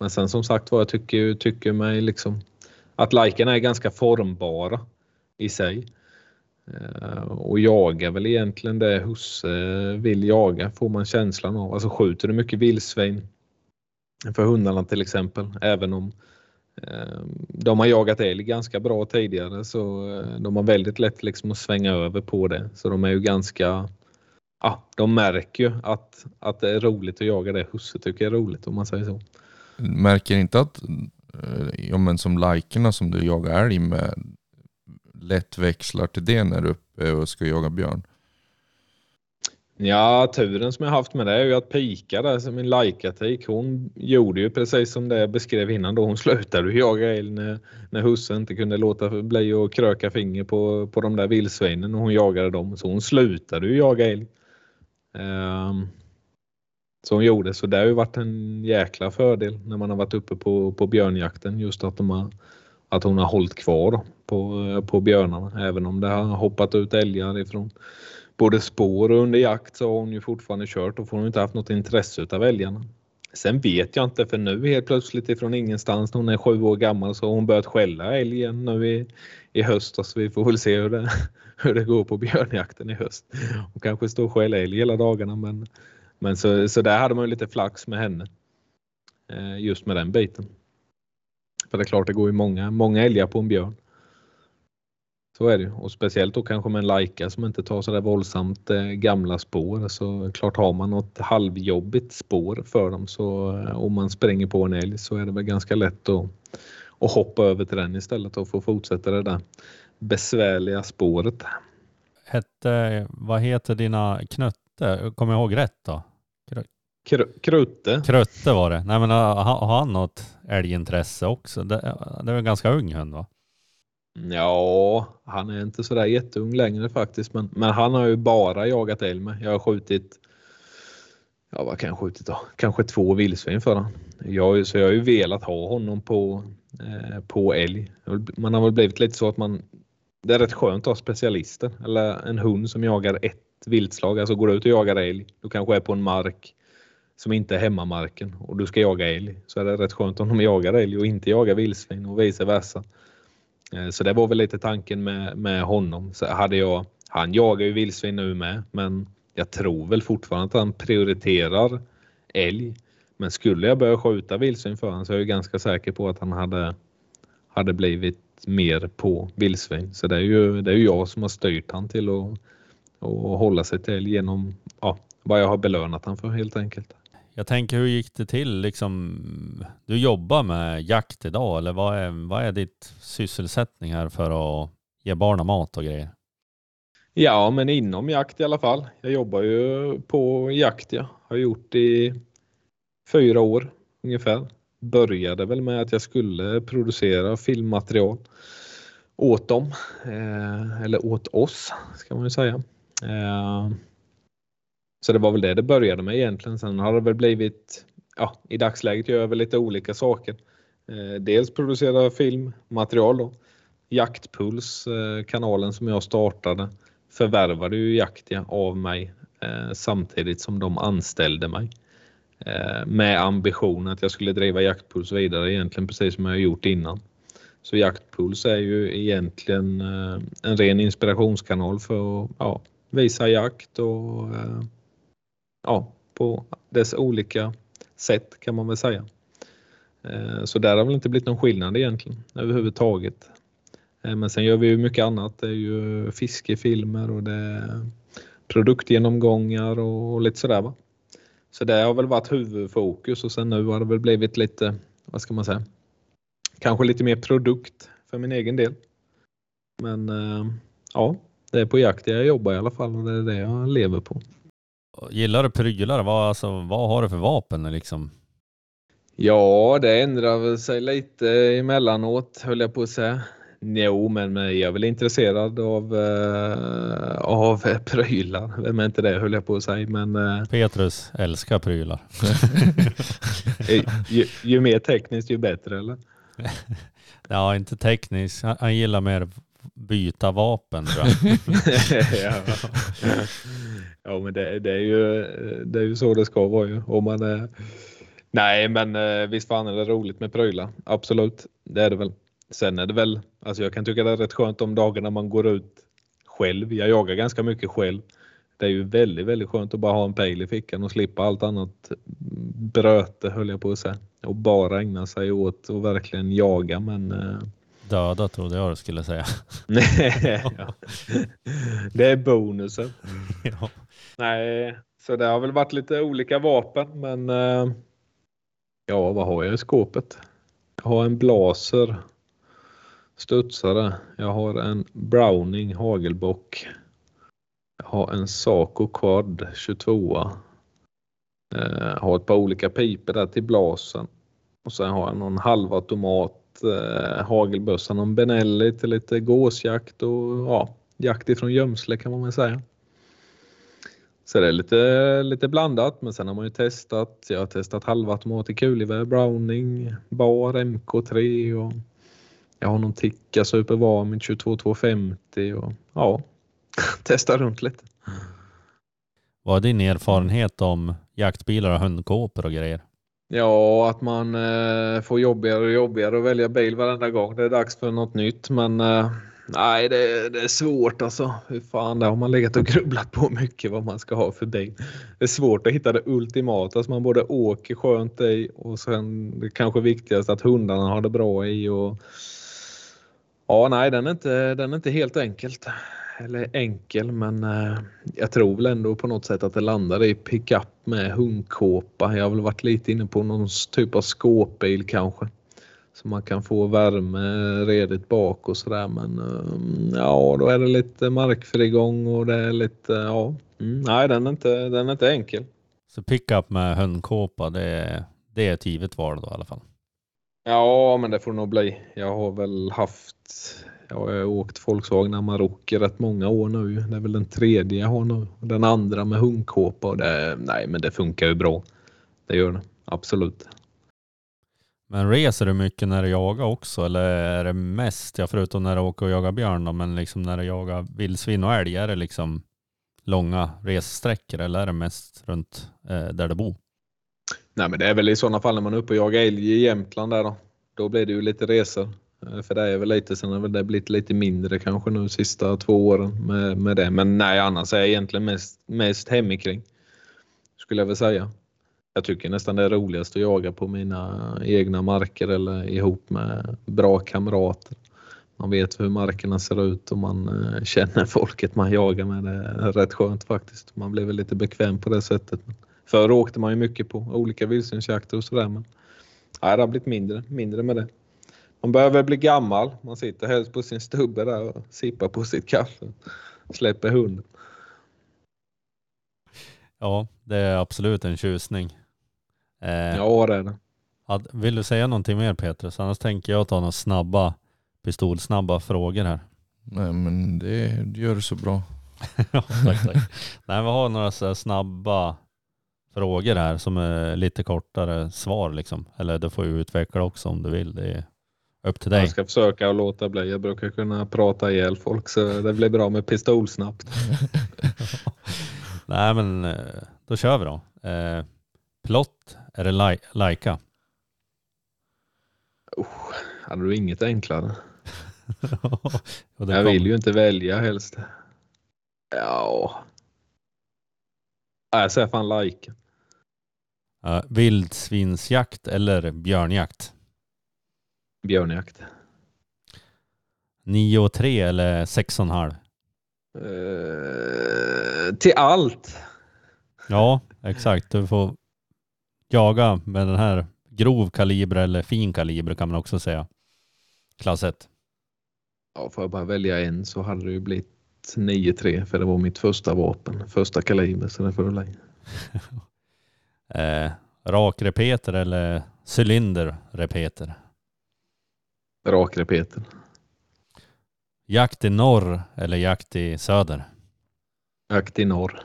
men sen som sagt var, jag tycker, tycker mig liksom att likerna är ganska formbara i sig. Eh, och jagar väl egentligen det husse vill jaga får man känslan av. Alltså skjuter du mycket vildsvin för hundarna till exempel, även om eh, de har jagat älg ganska bra tidigare så eh, de har väldigt lätt liksom att svänga över på det. Så de är ju ganska ja, de märker ju att, att det är roligt att jaga det husse tycker är roligt om man säger så. Märker inte att, ja men som likerna som du jagar älg med, lätt växlar till det när du är uppe och ska jaga björn? Ja, turen som jag haft med det är ju att Pika där som min lajkatik, hon gjorde ju precis som det jag beskrev innan då. Hon slutade jaga älg när, när husse inte kunde låta bli att kröka finger på, på de där vildsvinen och hon jagade dem. Så hon slutade ju jaga älg. Um, så hon gjorde. Så det har ju varit en jäkla fördel när man har varit uppe på, på björnjakten. Just att, de har, att hon har hållit kvar på, på björnarna. Även om det har hoppat ut älgar ifrån både spår och under jakt så har hon ju fortfarande kört och får hon inte haft något intresse av älgarna. Sen vet jag inte för nu helt plötsligt ifrån ingenstans när hon är sju år gammal så har hon börjat skälla älg igen nu i, i höst. Så vi får väl se hur det, hur det går på björnjakten i höst. Hon kanske står och skäller älg hela dagarna men, men så, så där hade man lite flax med henne. Eh, just med den biten. För det är klart det går ju många, många älgar på en björn. Så är det och speciellt då kanske med en Laika som inte tar så där våldsamt eh, gamla spår. Så klart har man något halvjobbigt spår för dem så eh, om man springer på en älg så är det väl ganska lätt att, att hoppa över till den istället och få fortsätta det där besvärliga spåret. Hette, vad heter dina knötte? Kommer jag ihåg rätt då? Kr Krutte. Krutte var det. Nej men har han något älgintresse också? Det, det är en ganska ung hund va? Ja, han är inte sådär jätteung längre faktiskt. Men, men han har ju bara jagat älg med. Jag har skjutit, ja vad kan jag skjutit då? Kanske två vildsvin för honom. Jag, så jag har ju velat ha honom på, eh, på älg. Man har väl blivit lite så att man, det är rätt skönt att ha specialister eller en hund som jagar ett viltslag. Alltså går du ut och jagar älg, du kanske är på en mark som inte är hemmamarken och du ska jaga älg så är det rätt skönt om de jagar älg och inte jagar vildsvin och vice versa. Eh, så det var väl lite tanken med, med honom. Så hade jag, han jagar ju vildsvin nu med, men jag tror väl fortfarande att han prioriterar älg. Men skulle jag börja skjuta vildsvin för honom så är jag ganska säker på att han hade, hade blivit mer på vildsvin. Så det är ju, det är ju jag som har styrt han till att, att hålla sig till älg genom ja, vad jag har belönat han för helt enkelt. Jag tänker hur gick det till liksom? Du jobbar med jakt idag eller vad är, vad är ditt sysselsättning här för att ge barnen mat och grejer? Ja, men inom jakt i alla fall. Jag jobbar ju på jakt. Jag har gjort i fyra år ungefär. Började väl med att jag skulle producera filmmaterial åt dem. Eh, eller åt oss ska man ju säga. Eh, så det var väl det det började med egentligen. Sen har det väl blivit, ja, i dagsläget gör jag väl lite olika saker. Dels dels producera filmmaterial då. Jaktpuls, eh, kanalen som jag startade, förvärvade ju Jaktia av mig eh, samtidigt som de anställde mig. Med ambition att jag skulle driva Jaktpuls vidare egentligen precis som jag gjort innan. Så Jaktpuls är ju egentligen en ren inspirationskanal för att ja, visa jakt och ja, på dess olika sätt kan man väl säga. Eh, så där har väl inte blivit någon skillnad egentligen överhuvudtaget. Eh, men sen gör vi ju mycket annat. Det är ju fiskefilmer och det är produktgenomgångar och lite sådär. Va? Så det har väl varit huvudfokus och sen nu har det väl blivit lite, vad ska man säga, kanske lite mer produkt för min egen del. Men eh, ja, det är på jakt jag jobbar i alla fall och det är det jag lever på. Gillar du prylar? Vad, alltså, vad har du för vapen liksom? Ja, det ändrar väl sig lite emellanåt höll jag på att säga. Jo, men jag är väl intresserad av, uh, av prylar. Vem är inte det höll jag på att säga. Men, uh, Petrus älskar prylar. ju, ju, mer tekniskt ju bättre eller? ja, inte tekniskt. Han, han gillar mer byta vapen tror jag. ja. ja, men det, det, är ju, det är ju så det ska vara ju. Om man är... Nej, men visst fan är det roligt med prylar. Absolut, det är det väl. Sen är det väl, alltså jag kan tycka det är rätt skönt de dagarna man går ut själv. Jag jagar ganska mycket själv. Det är ju väldigt, väldigt skönt att bara ha en pejl i fickan och slippa allt annat bröte höll jag på att säga. Och bara ägna sig åt att verkligen jaga men eh, Döda trodde jag du skulle säga. ja. Det är bonusen. Ja. Nej, så det har väl varit lite olika vapen men eh, ja, vad har jag i skåpet? Jag har en blaser studsare. Jag har en Browning hagelbock. Jag har en Saco Quad 22. Jag har ett par olika piper där till blasen. Och sen har jag någon halvautomat eh, hagelbössan om Benelli till lite gåsjakt och ja, jakt ifrån gömsle kan man väl säga. Så det är lite, lite blandat, men sen har man ju testat. Jag har testat halvautomat i kulgevär, Browning, Bar, MK3 och jag har någon Tikka Super Varmin 22250 och ja, testa runt lite. Vad är din erfarenhet om jaktbilar och hundkåpor och grejer? Ja, att man eh, får jobbigare och jobbigare att välja bil varenda gång. Det är dags för något nytt, men eh, nej, det, det, är svårt alltså. Hur fan, det har man legat och grubblat på mycket vad man ska ha för bil. Det är svårt att hitta det ultimata som man både åker skönt i och sen det kanske viktigaste att hundarna har det bra i och Ja, nej, den är inte, den är inte helt enkelt. Eller enkel, men eh, jag tror väl ändå på något sätt att det landar i pickup med hundkåpa. Jag har väl varit lite inne på någon typ av skåpbil kanske. Så man kan få värme redigt bak och sådär. Men eh, ja, då är det lite markfrigång och det är lite, ja. Mm, nej, den är, inte, den är inte enkel. Så pickup med hundkåpa, det är, det är ett givet val då i alla fall? Ja, men det får nog bli. Jag har väl haft, jag har åkt Volkswagen Amarok i rätt många år nu. Det är väl den tredje jag har nu. Den andra med hundkåpa och det, nej men det funkar ju bra. Det gör det, absolut. Men reser du mycket när du jagar också eller är det mest, ja förutom när du åker och jagar björn då, men liksom när du jagar vildsvin och älg, är det liksom långa ressträckor eller är det mest runt eh, där du bor? Nej, men det är väl i sådana fall när man är uppe och jagar älg i Jämtland där då. Då blir det ju lite resor. Eh, för det är väl lite, sen har det blivit lite mindre kanske nu sista två åren med, med det. Men nej, annars är jag egentligen mest, mest hemikring. Skulle jag väl säga. Jag tycker nästan det är roligast att jaga på mina egna marker eller ihop med bra kamrater. Man vet hur markerna ser ut och man eh, känner folket man jagar med. Det är rätt skönt faktiskt. Man blir väl lite bekväm på det sättet. Förr åkte man ju mycket på olika vildsvinsjakter och sådär men nej, det har blivit mindre, mindre med det. Man behöver bli gammal. Man sitter helst på sin stubbe där och sippar på sitt kaffe. Släpper hunden. Ja, det är absolut en tjusning. Eh, ja, det är det. Vill du säga någonting mer Petrus? Annars tänker jag ta några snabba, pistolsnabba frågor här. Nej men det, det gör du så bra. ja, tack, tack. Nej, vi har några så snabba frågor här som är lite kortare svar liksom. Eller du får ju utveckla också om du vill. Det är upp till dig. Jag ska försöka att låta bli. Jag brukar kunna prata ihjäl folk så det blir bra med pistol snabbt. Nej men eh, då kör vi då. Eh, plott eller li Laika? Oh, hade du inget enklare? jag vill ju inte välja helst. Ja. Jag säger fan Laika. Uh, vildsvinsjakt eller björnjakt? Björnjakt. 9 och 3 eller 6,5? Uh, till allt. Ja, exakt. Du får jaga med den här grov kaliber eller fin kaliber kan man också säga. klass 1? Ja, får jag bara välja en så hade det ju blivit 9-3 för det var mitt första vapen, första kaliber så det får du lägga. Eh, rakrepeter eller cylinderrepeter? Rakrepeter. Jakt i norr eller jakt i söder? Jakt i norr.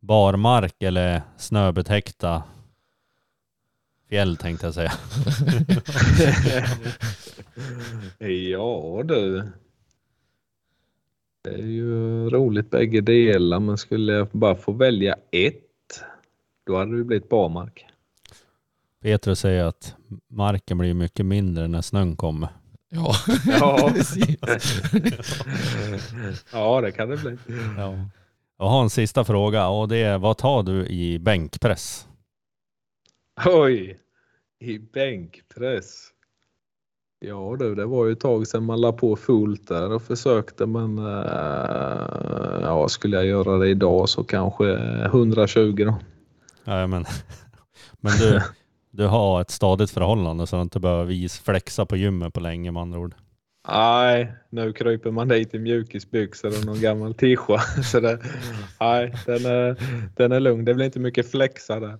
Barmark eller snöbetäckta fjäll tänkte jag säga. ja du. Det är ju roligt bägge delar men skulle jag bara få välja ett då hade det blivit barmark. Petrus säger att marken blir mycket mindre när snön kommer. Ja, Ja. precis. ja det kan det bli. Ja. Jag har en sista fråga och det är vad tar du i bänkpress? Oj, i bänkpress. Ja du, det var ju ett tag sedan man la på fullt där och försökte men äh, ja, skulle jag göra det idag så kanske 120 då. Ja, men, men du, du har ett stadigt förhållande så du inte behöver vis flexa på gymmet på länge med andra ord. Nej, nu kryper man dit i mjukisbyxor och någon gammal tischa. Så det, nej, den är, den är lugn. Det blir inte mycket flexa där.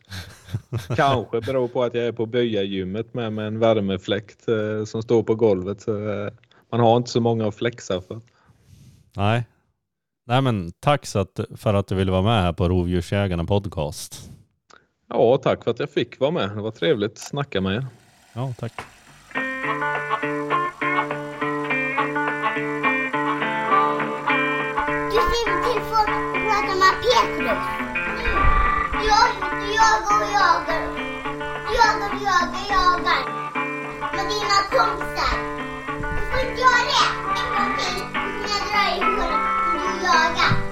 Kanske beror på att jag är på byagymmet med, med en värmefläkt eh, som står på golvet. Så, eh, man har inte så många att flexa för. Nej. Nej men tack så att, för att du ville vara med här på Rovdjursjägarna podcast. Ja, tack för att jag fick vara med. Det var trevligt att snacka med er. Ja, tack. Du skriver till folk och pratar med Petrus. Jag och jagar och jagar. Jagar och jagar, jagar. Med dina kompisar. Du får inte göra det en gång till. Kommer jag dra dig i håret